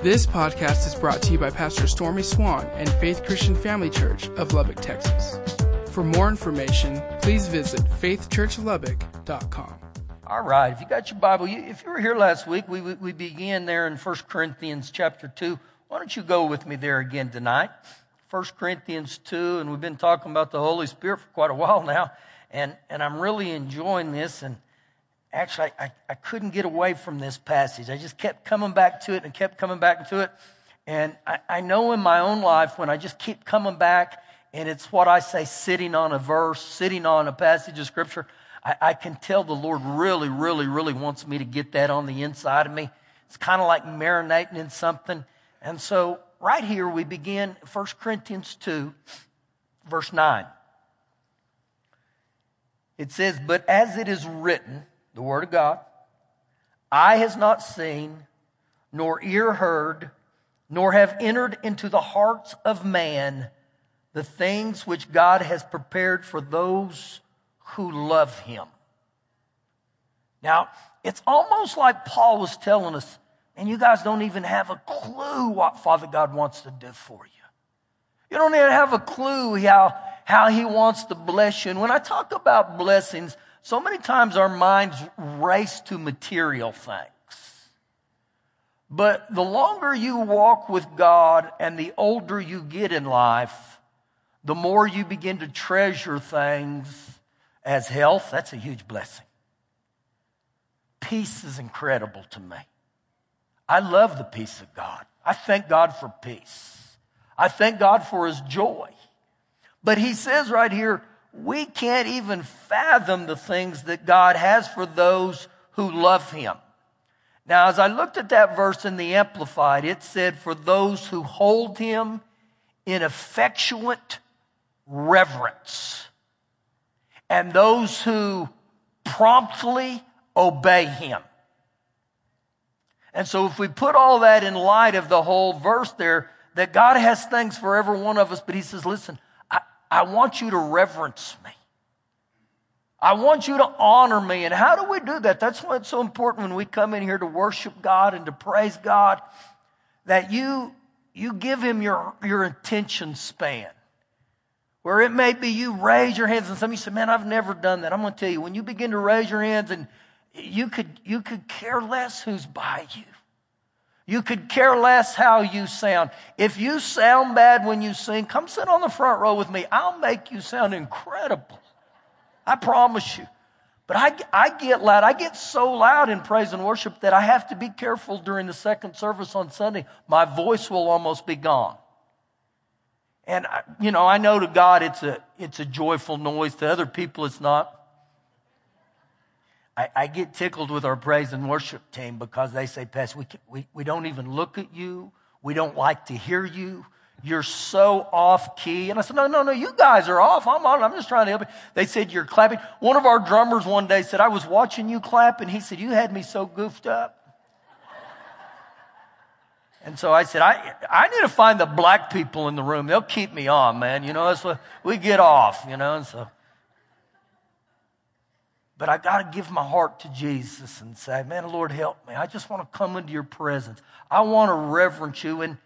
This podcast is brought to you by Pastor Stormy Swann and Faith Christian Family Church of Lubbock, Texas. For more information, please visit faithchurchlubbock.com. All right, if you got your Bible, if you were here last week, we, we, we began there in 1 Corinthians chapter 2. Why don't you go with me there again tonight? 1 Corinthians 2, and we've been talking about the Holy Spirit for quite a while now, and, and I'm really enjoying this. And actually, I, I couldn't get away from this passage. I just kept coming back to it and kept coming back to it. And I, I know in my own life when I just keep coming back, and it's what I say sitting on a verse, sitting on a passage of Scripture, I, I can tell the Lord really, really, really wants me to get that on the inside of me. It's kind of like marinating in something. And so, right here, we begin 1 Corinthians 2, verse 9. It says, But as it is written, the Word of God. Eye has not seen, nor ear heard, nor have entered into the hearts of man the things which God has prepared for those who love Him. Now, it's almost like Paul was telling us, and you guys don't even have a clue what Father God wants to do for you. You don't even have a clue how, how He wants to bless you. And when I talk about blessings, so many times our minds race to material things. But the longer you walk with God and the older you get in life, the more you begin to treasure things as health. That's a huge blessing. Peace is incredible to me. I love the peace of God. I thank God for peace. I thank God for his joy. But he says right here, we can't even fathom the things that God has for those who love Him. Now, as I looked at that verse in the Amplified, it said, For those who hold Him in affectionate reverence, and those who promptly obey Him. And so, if we put all that in light of the whole verse there, that God has things for every one of us, but He says, Listen, I want you to reverence me. I want you to honor me. And how do we do that? That's why it's so important when we come in here to worship God and to praise God that you, you give him your, your attention span. Where it may be you raise your hands and some of you say, man, I've never done that. I'm going to tell you, when you begin to raise your hands and you could, you could care less who's by you. You could care less how you sound. If you sound bad when you sing, come sit on the front row with me. I'll make you sound incredible. I promise you. But I, I get loud. I get so loud in praise and worship that I have to be careful during the second service on Sunday. My voice will almost be gone. And, you know, I know to God it's a, it's a joyful noise. To other people, it's not. I, I, get tickled with our praise and worship team because they say, Pastor, we, we, we don't even look at you. We don't like to hear you. You're so off key. And I said, No, no, no, you guys are off. I'm on. I'm just trying to help you. They said, You're clapping. One of our drummers one day said, I was watching you clap, and he said, You had me so goofed up. And so I said, I, I need to find the black people in the room. They'll keep me on, man. You know, that's what we get off, you know. And so but I got to give my heart to Jesus and say, man, Lord, help me. I just want to come into your presence. I want to reverence you and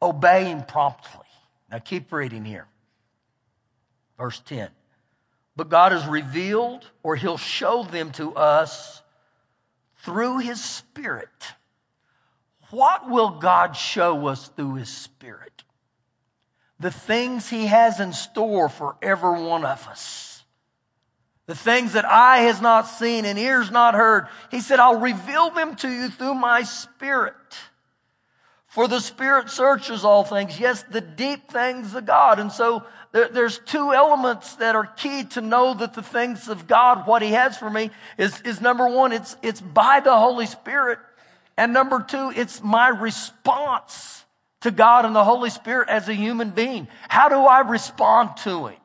obey him promptly. Now keep reading here. Verse 10. But God has revealed, or he'll show them to us through his Spirit. What will God show us through his Spirit? The things he has in store for every one of us. The things that eye has not seen and ears not heard. He said, I'll reveal them to you through my spirit. For the spirit searches all things. Yes, the deep things of God. And so there, there's two elements that are key to know that the things of God, what he has for me is, is number one, it's, it's by the Holy Spirit. And number two, it's my response to God and the Holy Spirit as a human being. How do I respond to him?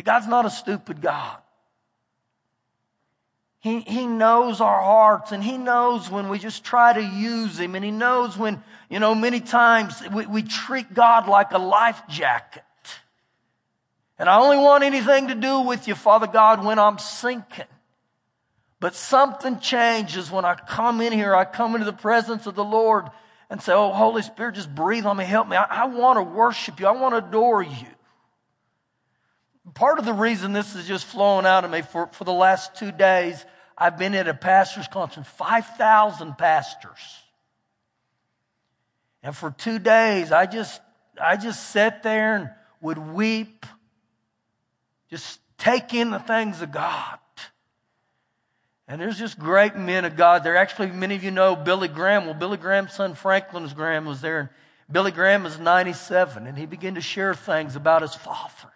See, God's not a stupid God. He, he knows our hearts and He knows when we just try to use Him and He knows when, you know, many times we, we treat God like a life jacket. And I only want anything to do with you, Father God, when I'm sinking. But something changes when I come in here. I come into the presence of the Lord and say, Oh, Holy Spirit, just breathe on me, help me. I, I want to worship you. I want to adore you. Part of the reason this is just flowing out of me for, for the last two days, I've been at a pastor's conference, 5,000 pastors. And for two days, I just, I just sat there and would weep, just take in the things of God. And there's just great men of God there. Actually, many of you know Billy Graham. Well, Billy Graham's son Franklin's Graham was there. And Billy Graham is 97, and he began to share things about his father.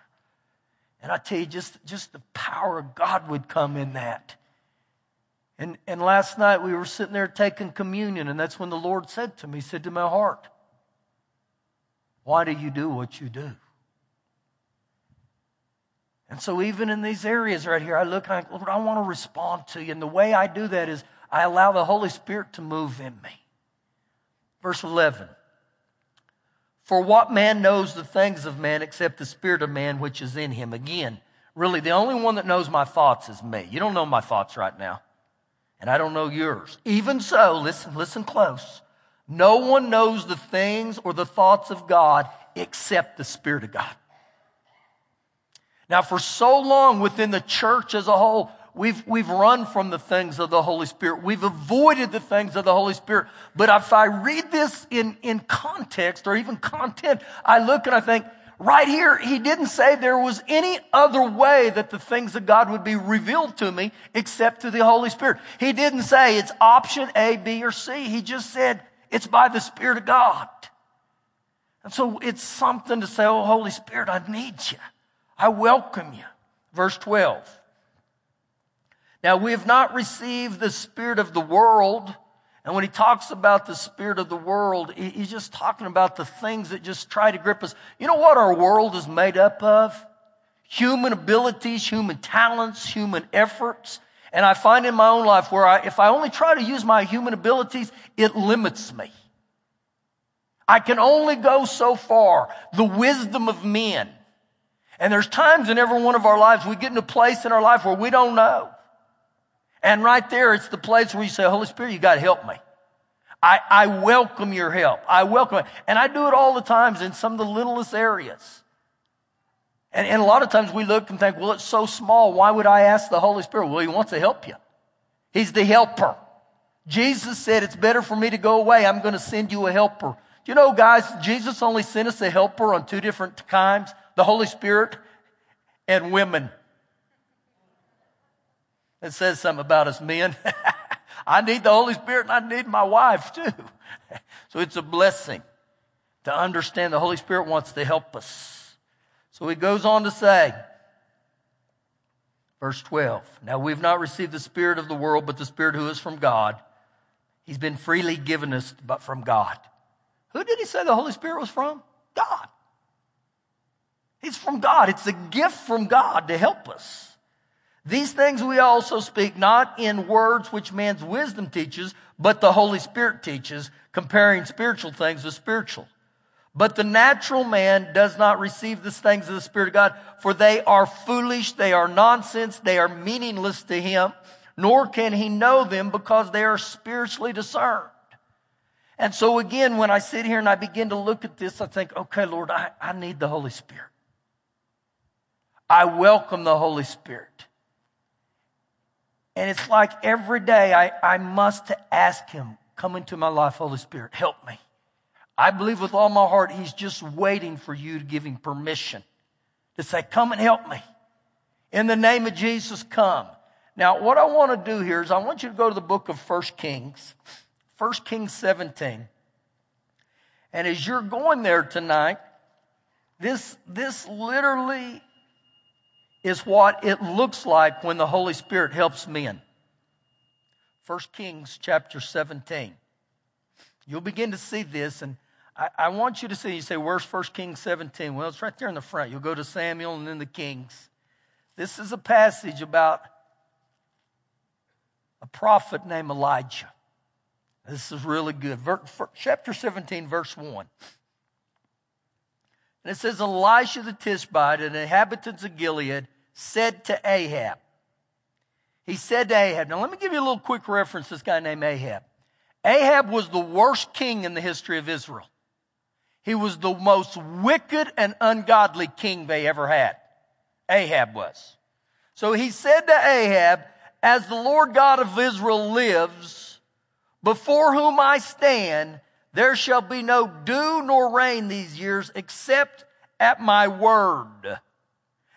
And I tell you, just, just the power of God would come in that. And, and last night we were sitting there taking communion, and that's when the Lord said to me, He said to my heart, Why do you do what you do? And so, even in these areas right here, I look like, Lord, I want to respond to you. And the way I do that is I allow the Holy Spirit to move in me. Verse 11 For what man knows the things of man except the spirit of man which is in him? Again, really, the only one that knows my thoughts is me. You don't know my thoughts right now and I don't know yours. Even so, listen, listen close. No one knows the things or the thoughts of God except the Spirit of God. Now, for so long within the church as a whole, we've, we've run from the things of the Holy Spirit. We've avoided the things of the Holy Spirit. But if I read this in, in context or even content, I look and I think, right here, he didn't say there was any other way that the things of God would be revealed to me except through the Holy Spirit. He didn't say it's option A, B, or C. He just said it's by the Spirit of God. And so it's something to say, Oh, Holy Spirit, I need you. I welcome you. Verse 12. Now we have not received the Spirit of the world and when he talks about the spirit of the world, he's just talking about the things that just try to grip us. You know what our world is made up of? Human abilities, human talents, human efforts. And I find in my own life where I, if I only try to use my human abilities, it limits me. I can only go so far. The wisdom of men. And there's times in every one of our lives we get in a place in our life where we don't know. And right there, it's the place where you say, Holy Spirit, you got to help me. I, I welcome your help. I welcome it. And I do it all the times in some of the littlest areas. And, and a lot of times we look and think, well, it's so small. Why would I ask the Holy Spirit? Well, He wants to help you. He's the helper. Jesus said, it's better for me to go away. I'm going to send you a helper. You know, guys, Jesus only sent us a helper on two different times the Holy Spirit and women. It says something about us men. I need the Holy Spirit and I need my wife too. so it's a blessing to understand the Holy Spirit wants to help us. So he goes on to say, verse 12, now we've not received the Spirit of the world, but the Spirit who is from God. He's been freely given us, but from God. Who did he say the Holy Spirit was from? God. He's from God. It's a gift from God to help us. These things we also speak not in words which man's wisdom teaches, but the Holy Spirit teaches, comparing spiritual things with spiritual. But the natural man does not receive the things of the Spirit of God, for they are foolish, they are nonsense, they are meaningless to him, nor can he know them because they are spiritually discerned. And so again, when I sit here and I begin to look at this, I think, okay, Lord, I, I need the Holy Spirit. I welcome the Holy Spirit. And it's like every day I, I must ask him, come into my life, Holy Spirit, help me. I believe with all my heart, he's just waiting for you to give him permission to say, come and help me. In the name of Jesus, come. Now, what I want to do here is I want you to go to the book of First Kings, First Kings 17. And as you're going there tonight, this, this literally is what it looks like when the Holy Spirit helps men. 1 Kings chapter 17. You'll begin to see this, and I, I, want you to see. You say, Where's 1 Kings 17? Well, it's right there in the front. You'll go to Samuel and then the Kings. This is a passage about a prophet named Elijah. This is really good. chapter 17, verse 1. And it says, Elisha the Tishbite and the inhabitants of Gilead said to Ahab, he said to Ahab, now let me give you a little quick reference this guy named Ahab. Ahab was the worst king in the history of Israel. He was the most wicked and ungodly king they ever had. Ahab was. So he said to Ahab, As the Lord God of Israel lives, before whom I stand, there shall be no dew nor rain these years except at my word.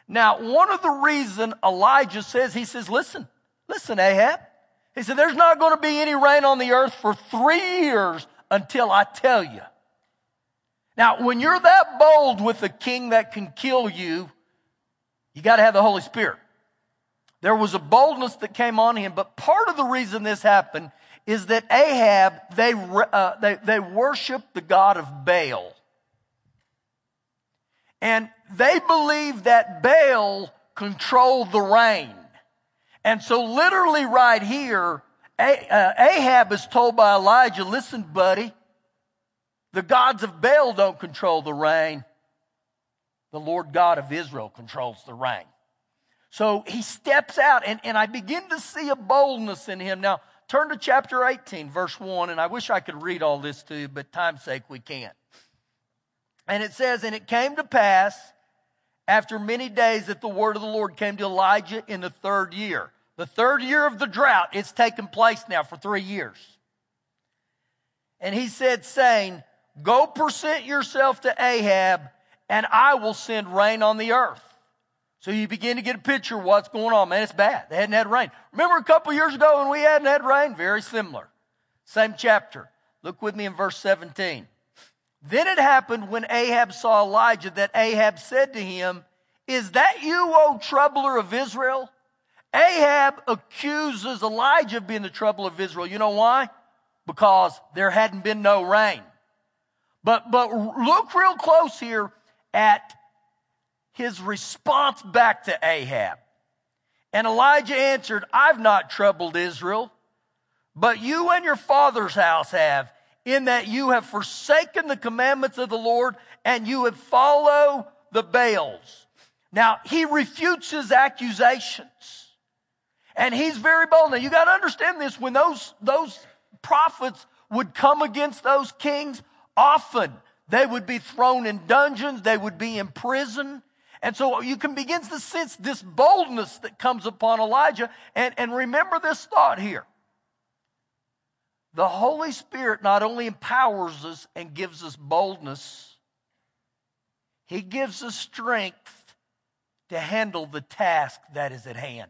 Now, one of the reason Elijah says, he says, listen, listen, Ahab. He said, there's not going to be any rain on the earth for three years until I tell you. Now, when you're that bold with a king that can kill you, you got to have the Holy Spirit. There was a boldness that came on him, but part of the reason this happened is that Ahab, they, uh, they, they worshiped the God of Baal. And they believed that Baal controlled the rain. And so literally right here, uh, Ahab is told by Elijah, listen, buddy, the gods of Baal don't control the rain. The Lord God of Israel controls the rain. So he steps out, and, and I begin to see a boldness in him. Now, turn to chapter 18, verse 1, and I wish I could read all this to you, but time's sake, we can't. And it says, And it came to pass after many days that the word of the Lord came to Elijah in the third year. The third year of the drought, it's taken place now for three years. And he said, saying, Go present yourself to Ahab, and I will send rain on the earth. So you begin to get a picture of what's going on. Man, it's bad. They hadn't had rain. Remember a couple years ago when we hadn't had rain? Very similar. Same chapter. Look with me in verse 17. Then it happened when Ahab saw Elijah that Ahab said to him, Is that you, O troubler of Israel? Ahab accuses Elijah of being the trouble of Israel. You know why? Because there hadn't been no rain. But, but look real close here at his response back to Ahab. And Elijah answered, I've not troubled Israel, but you and your father's house have in that you have forsaken the commandments of the Lord and you have followed the Baals. Now, he refutes his accusations. And he's very bold. Now, you got to understand this. When those, those prophets would come against those kings, often they would be thrown in dungeons, they would be in prison. And so you can begin to sense this boldness that comes upon Elijah. And, and remember this thought here the Holy Spirit not only empowers us and gives us boldness, He gives us strength to handle the task that is at hand.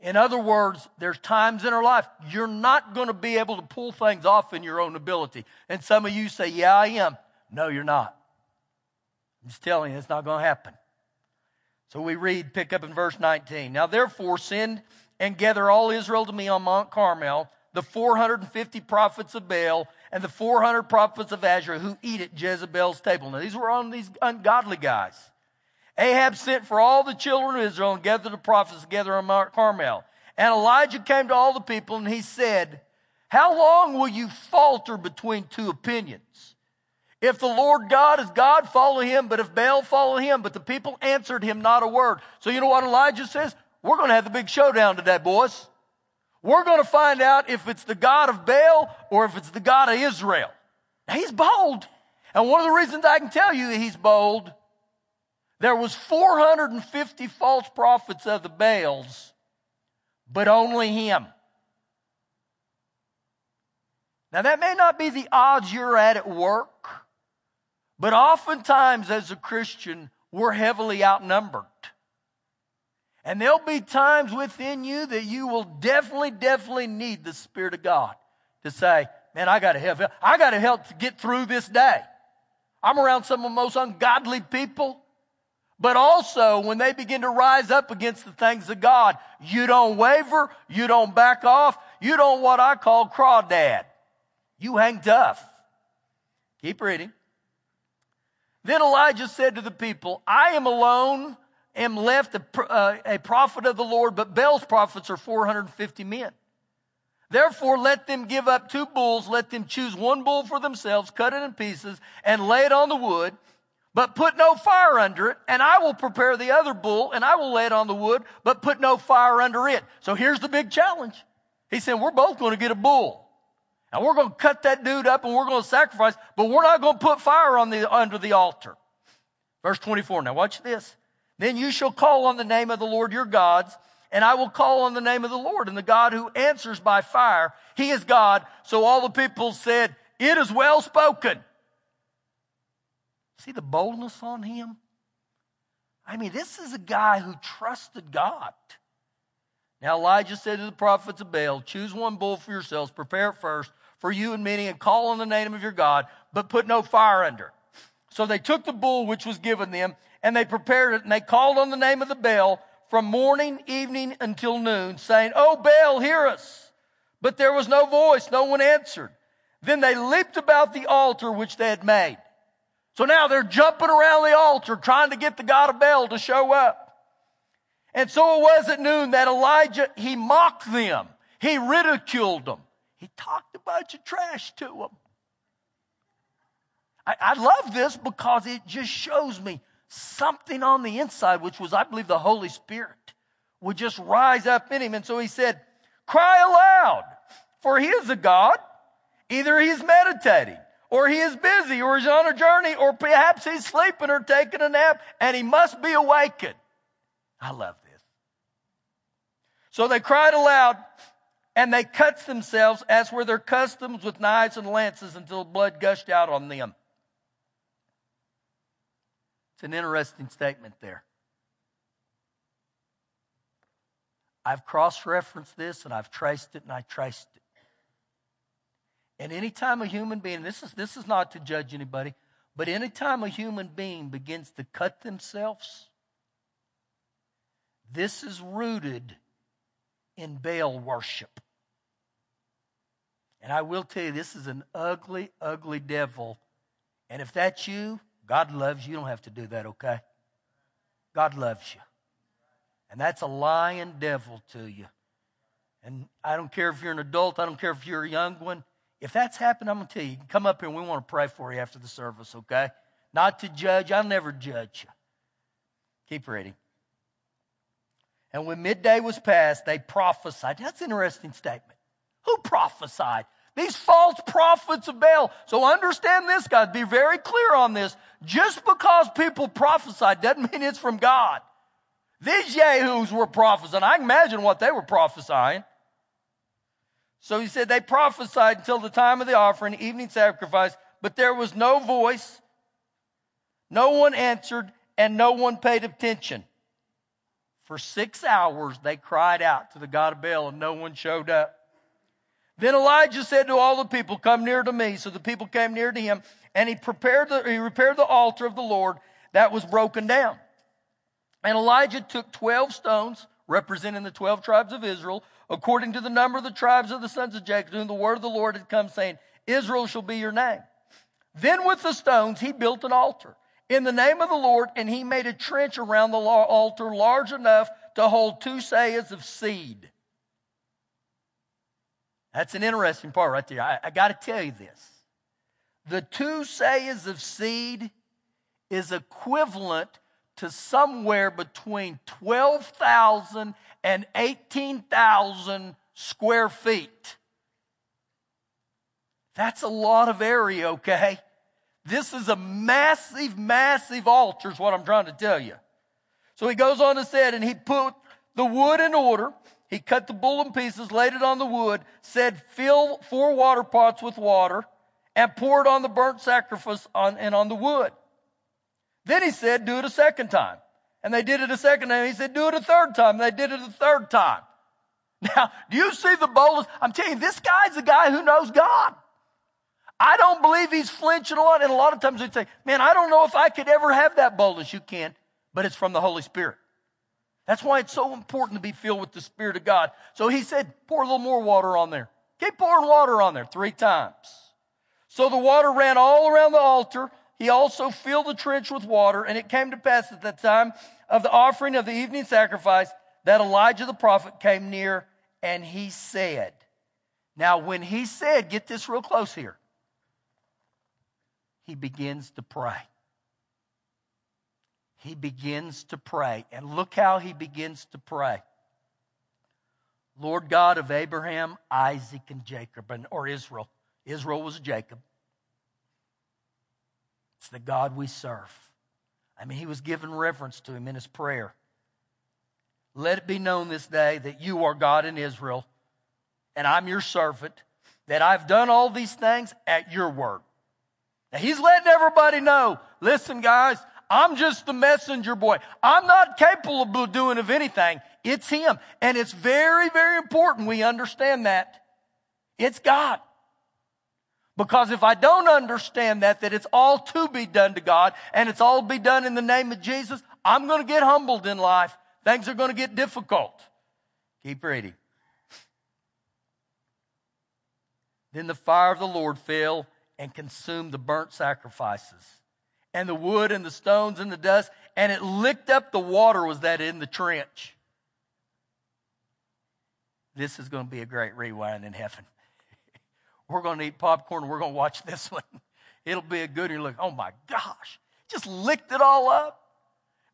In other words, there's times in our life you're not going to be able to pull things off in your own ability. And some of you say, Yeah, I am. No, you're not. I'm just telling you, it's not going to happen. So we read, pick up in verse 19. Now, therefore, send and gather all Israel to me on Mount Carmel, the 450 prophets of Baal and the 400 prophets of Asherah who eat at Jezebel's table. Now, these were on these ungodly guys. Ahab sent for all the children of Israel and gathered the prophets together on Mount Carmel. And Elijah came to all the people and he said, How long will you falter between two opinions? If the Lord God is God, follow him, but if Baal, follow him. But the people answered him not a word. So you know what Elijah says? We're going to have the big showdown today, boys. We're going to find out if it's the God of Baal or if it's the God of Israel. He's bold. And one of the reasons I can tell you that he's bold, there was 450 false prophets of the Baals, but only him. Now that may not be the odds you're at at work, but oftentimes as a Christian, we're heavily outnumbered. And there'll be times within you that you will definitely, definitely need the Spirit of God to say, man, I gotta help, I gotta help to get through this day. I'm around some of the most ungodly people. But also, when they begin to rise up against the things of God, you don't waver, you don't back off, you don't what I call crawdad. You hang tough. Keep reading. Then Elijah said to the people, I am alone am left a, uh, a prophet of the Lord, but Baal's prophets are 450 men. Therefore, let them give up two bulls. Let them choose one bull for themselves, cut it in pieces, and lay it on the wood. but put no fire under it, and I will prepare the other bull, and I will lay it on the wood, but put no fire under it. So here's the big challenge. He said, We're both going to get a bull. And we're going to cut that dude up and we're going to sacrifice, but we're not going to put fire on the, under the altar. Verse 24. Now watch this. Then you shall call on the name of the Lord your gods, and I will call on the name of the Lord, and the God who answers by fire, he is God. So all the people said, It is well spoken. See the boldness on him? I mean, this is a guy who trusted God. Now Elijah said to the prophets of Baal, Choose one bull for yourselves, prepare it first for you and many, and call on the name of your God, but put no fire under. So they took the bull which was given them, and they prepared it, and they called on the name of the Baal from morning, evening until noon, saying, Oh, Baal, hear us. But there was no voice, no one answered. Then they leaped about the altar which they had made. So now they're jumping around the altar trying to get the God of Baal to show up. And so it was at noon that Elijah, he mocked them. He ridiculed them. He talked a bunch of trash to them. I, I love this because it just shows me something on the inside, which was, I believe, the Holy Spirit would just rise up in him. And so he said, Cry aloud, for he is a God. Either he's meditating, or he is busy, or he's on a journey, or perhaps he's sleeping or taking a nap, and he must be awakened. I love this. So they cried aloud, and they cut themselves, as were their customs, with knives and lances until blood gushed out on them. It's an interesting statement there. I've cross referenced this and I've traced it and I traced it. And anytime a human being, this is, this is not to judge anybody, but anytime a human being begins to cut themselves, this is rooted in Baal worship. And I will tell you, this is an ugly, ugly devil. And if that's you, God loves you. You don't have to do that, okay? God loves you. And that's a lying devil to you. And I don't care if you're an adult, I don't care if you're a young one. If that's happened, I'm going to tell you, you can come up here and we want to pray for you after the service, okay? Not to judge. I'll never judge you. Keep reading. And when midday was past, they prophesied. That's an interesting statement. Who prophesied? These false prophets of Baal. So understand this, guys. Be very clear on this. Just because people prophesied doesn't mean it's from God. These Yahoos were prophesying. I can imagine what they were prophesying. So he said they prophesied until the time of the offering, evening sacrifice, but there was no voice, no one answered, and no one paid attention. For six hours they cried out to the God of Baal, and no one showed up. Then Elijah said to all the people, Come near to me. So the people came near to him, and he prepared the, he repaired the altar of the Lord that was broken down. And Elijah took 12 stones, representing the 12 tribes of Israel, according to the number of the tribes of the sons of Jacob, whom the word of the Lord had come, saying, Israel shall be your name. Then with the stones he built an altar in the name of the Lord, and he made a trench around the altar large enough to hold two seahs of seed. That's an interesting part right there. I, I got to tell you this. The two seahs of seed is equivalent to somewhere between 12,000 and 18,000 square feet. That's a lot of area, okay? This is a massive, massive altar, is what I'm trying to tell you. So he goes on to say, and he put the wood in order. He cut the bull in pieces, laid it on the wood, said, Fill four water pots with water, and pour it on the burnt sacrifice on, and on the wood. Then he said, Do it a second time. And they did it a second time. He said, Do it a third time. And they did it a third time. Now, do you see the boldness? I'm telling you, this guy's a guy who knows God. I don't believe he's flinching a lot. And a lot of times we'd say, man, I don't know if I could ever have that boldness. You can, but it's from the Holy Spirit. That's why it's so important to be filled with the Spirit of God. So he said, pour a little more water on there. Keep pouring water on there three times. So the water ran all around the altar. He also filled the trench with water. And it came to pass at the time of the offering of the evening sacrifice that Elijah the prophet came near and he said, Now, when he said, get this real close here he begins to pray. He begins to pray. And look how he begins to pray. Lord God of Abraham, Isaac, and Jacob, and, or Israel. Israel was Jacob. It's the God we serve. I mean, he was given reverence to him in his prayer. Let it be known this day that you are God in Israel, and I'm your servant, that I've done all these things at your word. Now, he's letting everybody know listen, guys, I'm just the messenger boy. I'm not capable of doing of anything. It's him. And it's very, very important we understand that. It's God. Because if I don't understand that, that it's all to be done to God and it's all be done in the name of Jesus, I'm going to get humbled in life. Things are going to get difficult. Keep reading. Then the fire of the Lord fell and consumed the burnt sacrifices and the wood and the stones and the dust, and it licked up the water was that in the trench. This is going to be a great rewind in heaven. We're going to eat popcorn we're going to watch this one. It'll be a good one. Look, oh my gosh, just licked it all up.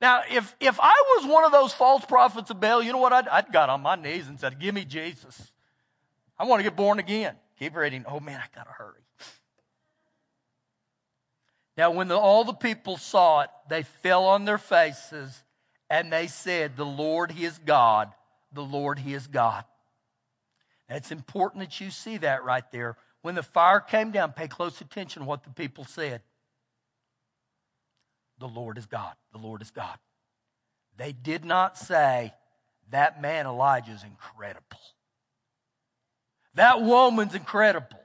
Now, if, if I was one of those false prophets of Baal, you know what? I'd, I'd got on my knees and said, Give me Jesus. I want to get born again. Keep reading. Oh man, I got to hurry. Now, when the, all the people saw it, they fell on their faces and they said, The Lord, He is God. The Lord, He is God. It's important that you see that right there. When the fire came down, pay close attention to what the people said. The Lord is God. The Lord is God. They did not say, that man Elijah is incredible. That woman's incredible.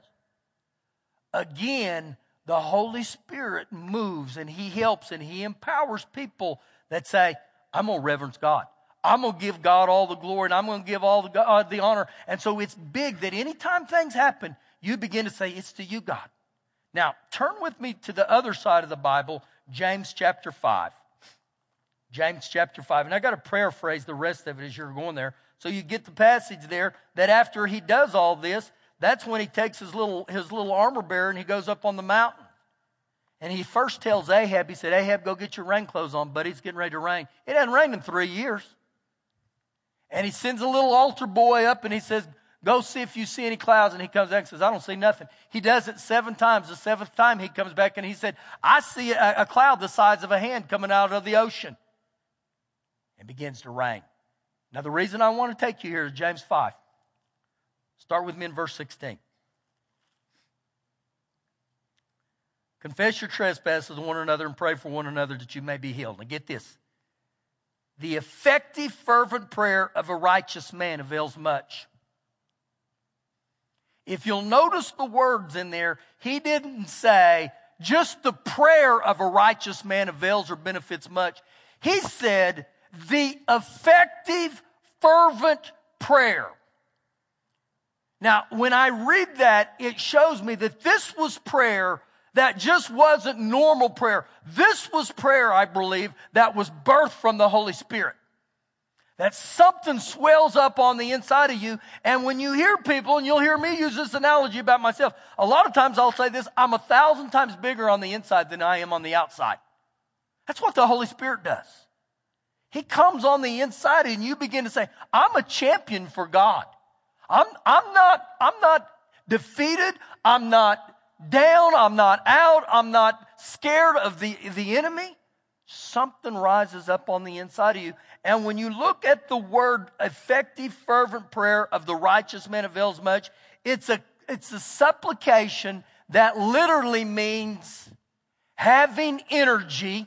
Again, the Holy Spirit moves and He helps and He empowers people that say, I'm going to reverence God. I'm going to give God all the glory and I'm going to give all the, God, uh, the honor. And so it's big that anytime things happen, you begin to say, It's to you, God. Now, turn with me to the other side of the Bible, James chapter 5. James chapter 5. And I got to paraphrase the rest of it as you're going there. So you get the passage there that after he does all this, that's when he takes his little, his little armor bearer and he goes up on the mountain. And he first tells Ahab, he said, Ahab, go get your rain clothes on, buddy. It's getting ready to rain. It hadn't rained in three years. And he sends a little altar boy up and he says, Go see if you see any clouds. And he comes back and says, I don't see nothing. He does it seven times. The seventh time he comes back and he said, I see a, a cloud the size of a hand coming out of the ocean. And begins to rain. Now, the reason I want to take you here is James 5. Start with me in verse 16. Confess your trespasses to one another and pray for one another that you may be healed. Now, get this. The effective, fervent prayer of a righteous man avails much. If you'll notice the words in there, he didn't say just the prayer of a righteous man avails or benefits much. He said the effective, fervent prayer. Now, when I read that, it shows me that this was prayer that just wasn't normal prayer. This was prayer, I believe, that was birthed from the Holy Spirit. That something swells up on the inside of you. And when you hear people, and you'll hear me use this analogy about myself, a lot of times I'll say this I'm a thousand times bigger on the inside than I am on the outside. That's what the Holy Spirit does. He comes on the inside and you begin to say, I'm a champion for God. I'm, I'm not, I'm not defeated. I'm not down. I'm not out. I'm not scared of the, the enemy. Something rises up on the inside of you. And when you look at the word effective, fervent prayer of the righteous man avails much, it's a, it's a supplication that literally means having energy.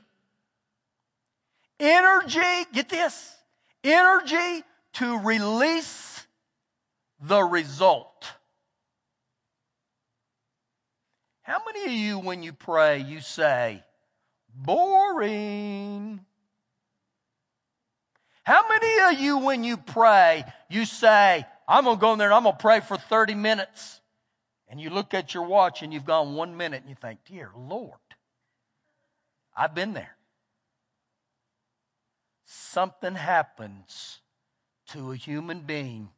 Energy, get this, energy to release the result. How many of you, when you pray, you say, boring? How many of you, when you pray, you say, I'm going to go in there and I'm going to pray for 30 minutes? And you look at your watch and you've gone one minute and you think, Dear Lord, I've been there. Something happens to a human being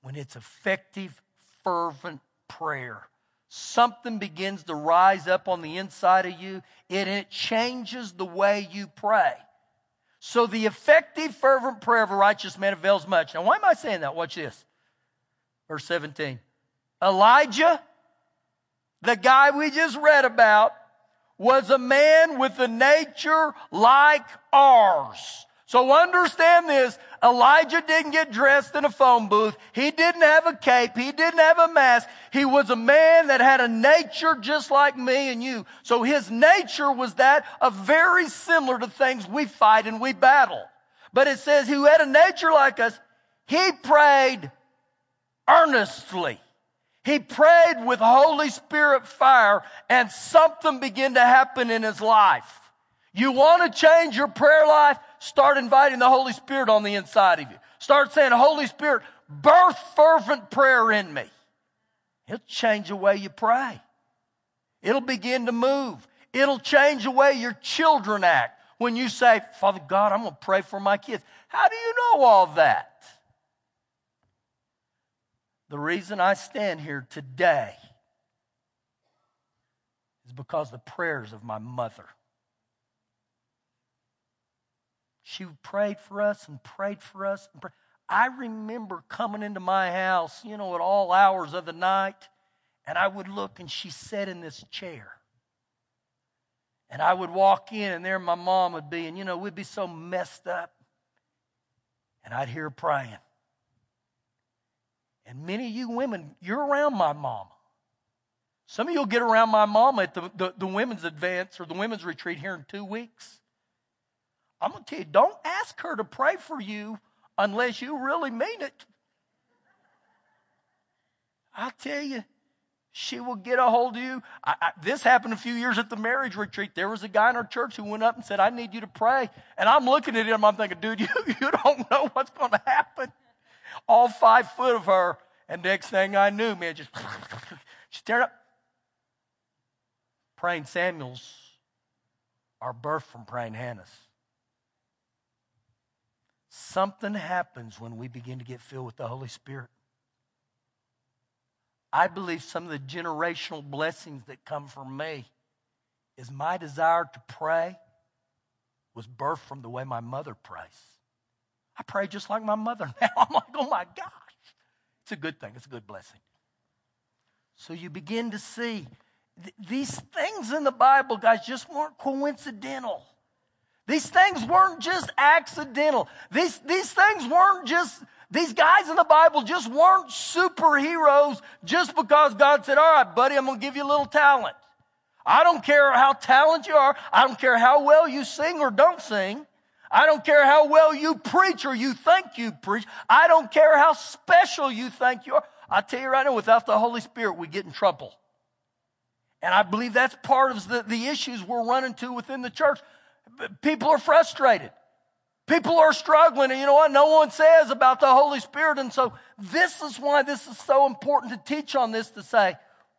when it's effective, fervent prayer something begins to rise up on the inside of you and it changes the way you pray. So the effective, fervent prayer of a righteous man avails much. Now, why am I saying that? Watch this. Verse 17. Elijah, the guy we just read about, was a man with a nature like ours. So understand this. Elijah didn't get dressed in a phone booth. He didn't have a cape. He didn't have a mask. He was a man that had a nature just like me and you. So his nature was that of very similar to things we fight and we battle. But it says who had a nature like us, he prayed earnestly. He prayed with Holy Spirit fire and something began to happen in his life. You want to change your prayer life? Start inviting the Holy Spirit on the inside of you. Start saying, Holy Spirit, birth fervent prayer in me. It'll change the way you pray. It'll begin to move. It'll change the way your children act. When you say, Father God, I'm going to pray for my kids. How do you know all that? The reason I stand here today is because the prayers of my mother. She prayed for us and prayed for us. Prayed. I remember coming into my house, you know, at all hours of the night, and I would look and she sat in this chair. And I would walk in, and there my mom would be, and you know, we'd be so messed up. And I'd hear her praying. And many of you women, you're around my mama. Some of you will get around my mama at the, the, the women's advance or the women's retreat here in two weeks. I'm going to tell you, don't ask her to pray for you unless you really mean it. I tell you, she will get a hold of you. I, I, this happened a few years at the marriage retreat. There was a guy in our church who went up and said, I need you to pray. And I'm looking at him, I'm thinking, dude, you, you don't know what's going to happen. All five foot of her. And next thing I knew, man, just she stared up. Praying Samuels are birthed from praying Hannah's. Something happens when we begin to get filled with the Holy Spirit. I believe some of the generational blessings that come from me is my desire to pray was birthed from the way my mother prays. I pray just like my mother now. I'm like, oh my gosh. It's a good thing, it's a good blessing. So you begin to see th- these things in the Bible, guys, just weren't coincidental. These things weren't just accidental. These, these things weren't just, these guys in the Bible just weren't superheroes just because God said, all right, buddy, I'm going to give you a little talent. I don't care how talented you are. I don't care how well you sing or don't sing. I don't care how well you preach or you think you preach. I don't care how special you think you are. I tell you right now, without the Holy Spirit, we get in trouble. And I believe that's part of the, the issues we're running to within the church. People are frustrated. People are struggling, and you know what? No one says about the Holy Spirit. And so, this is why this is so important to teach on this to say,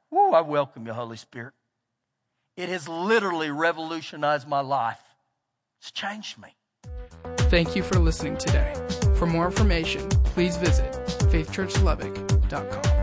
Whoa, I welcome you, Holy Spirit. It has literally revolutionized my life, it's changed me. Thank you for listening today. For more information, please visit faithchurchlubbock.com.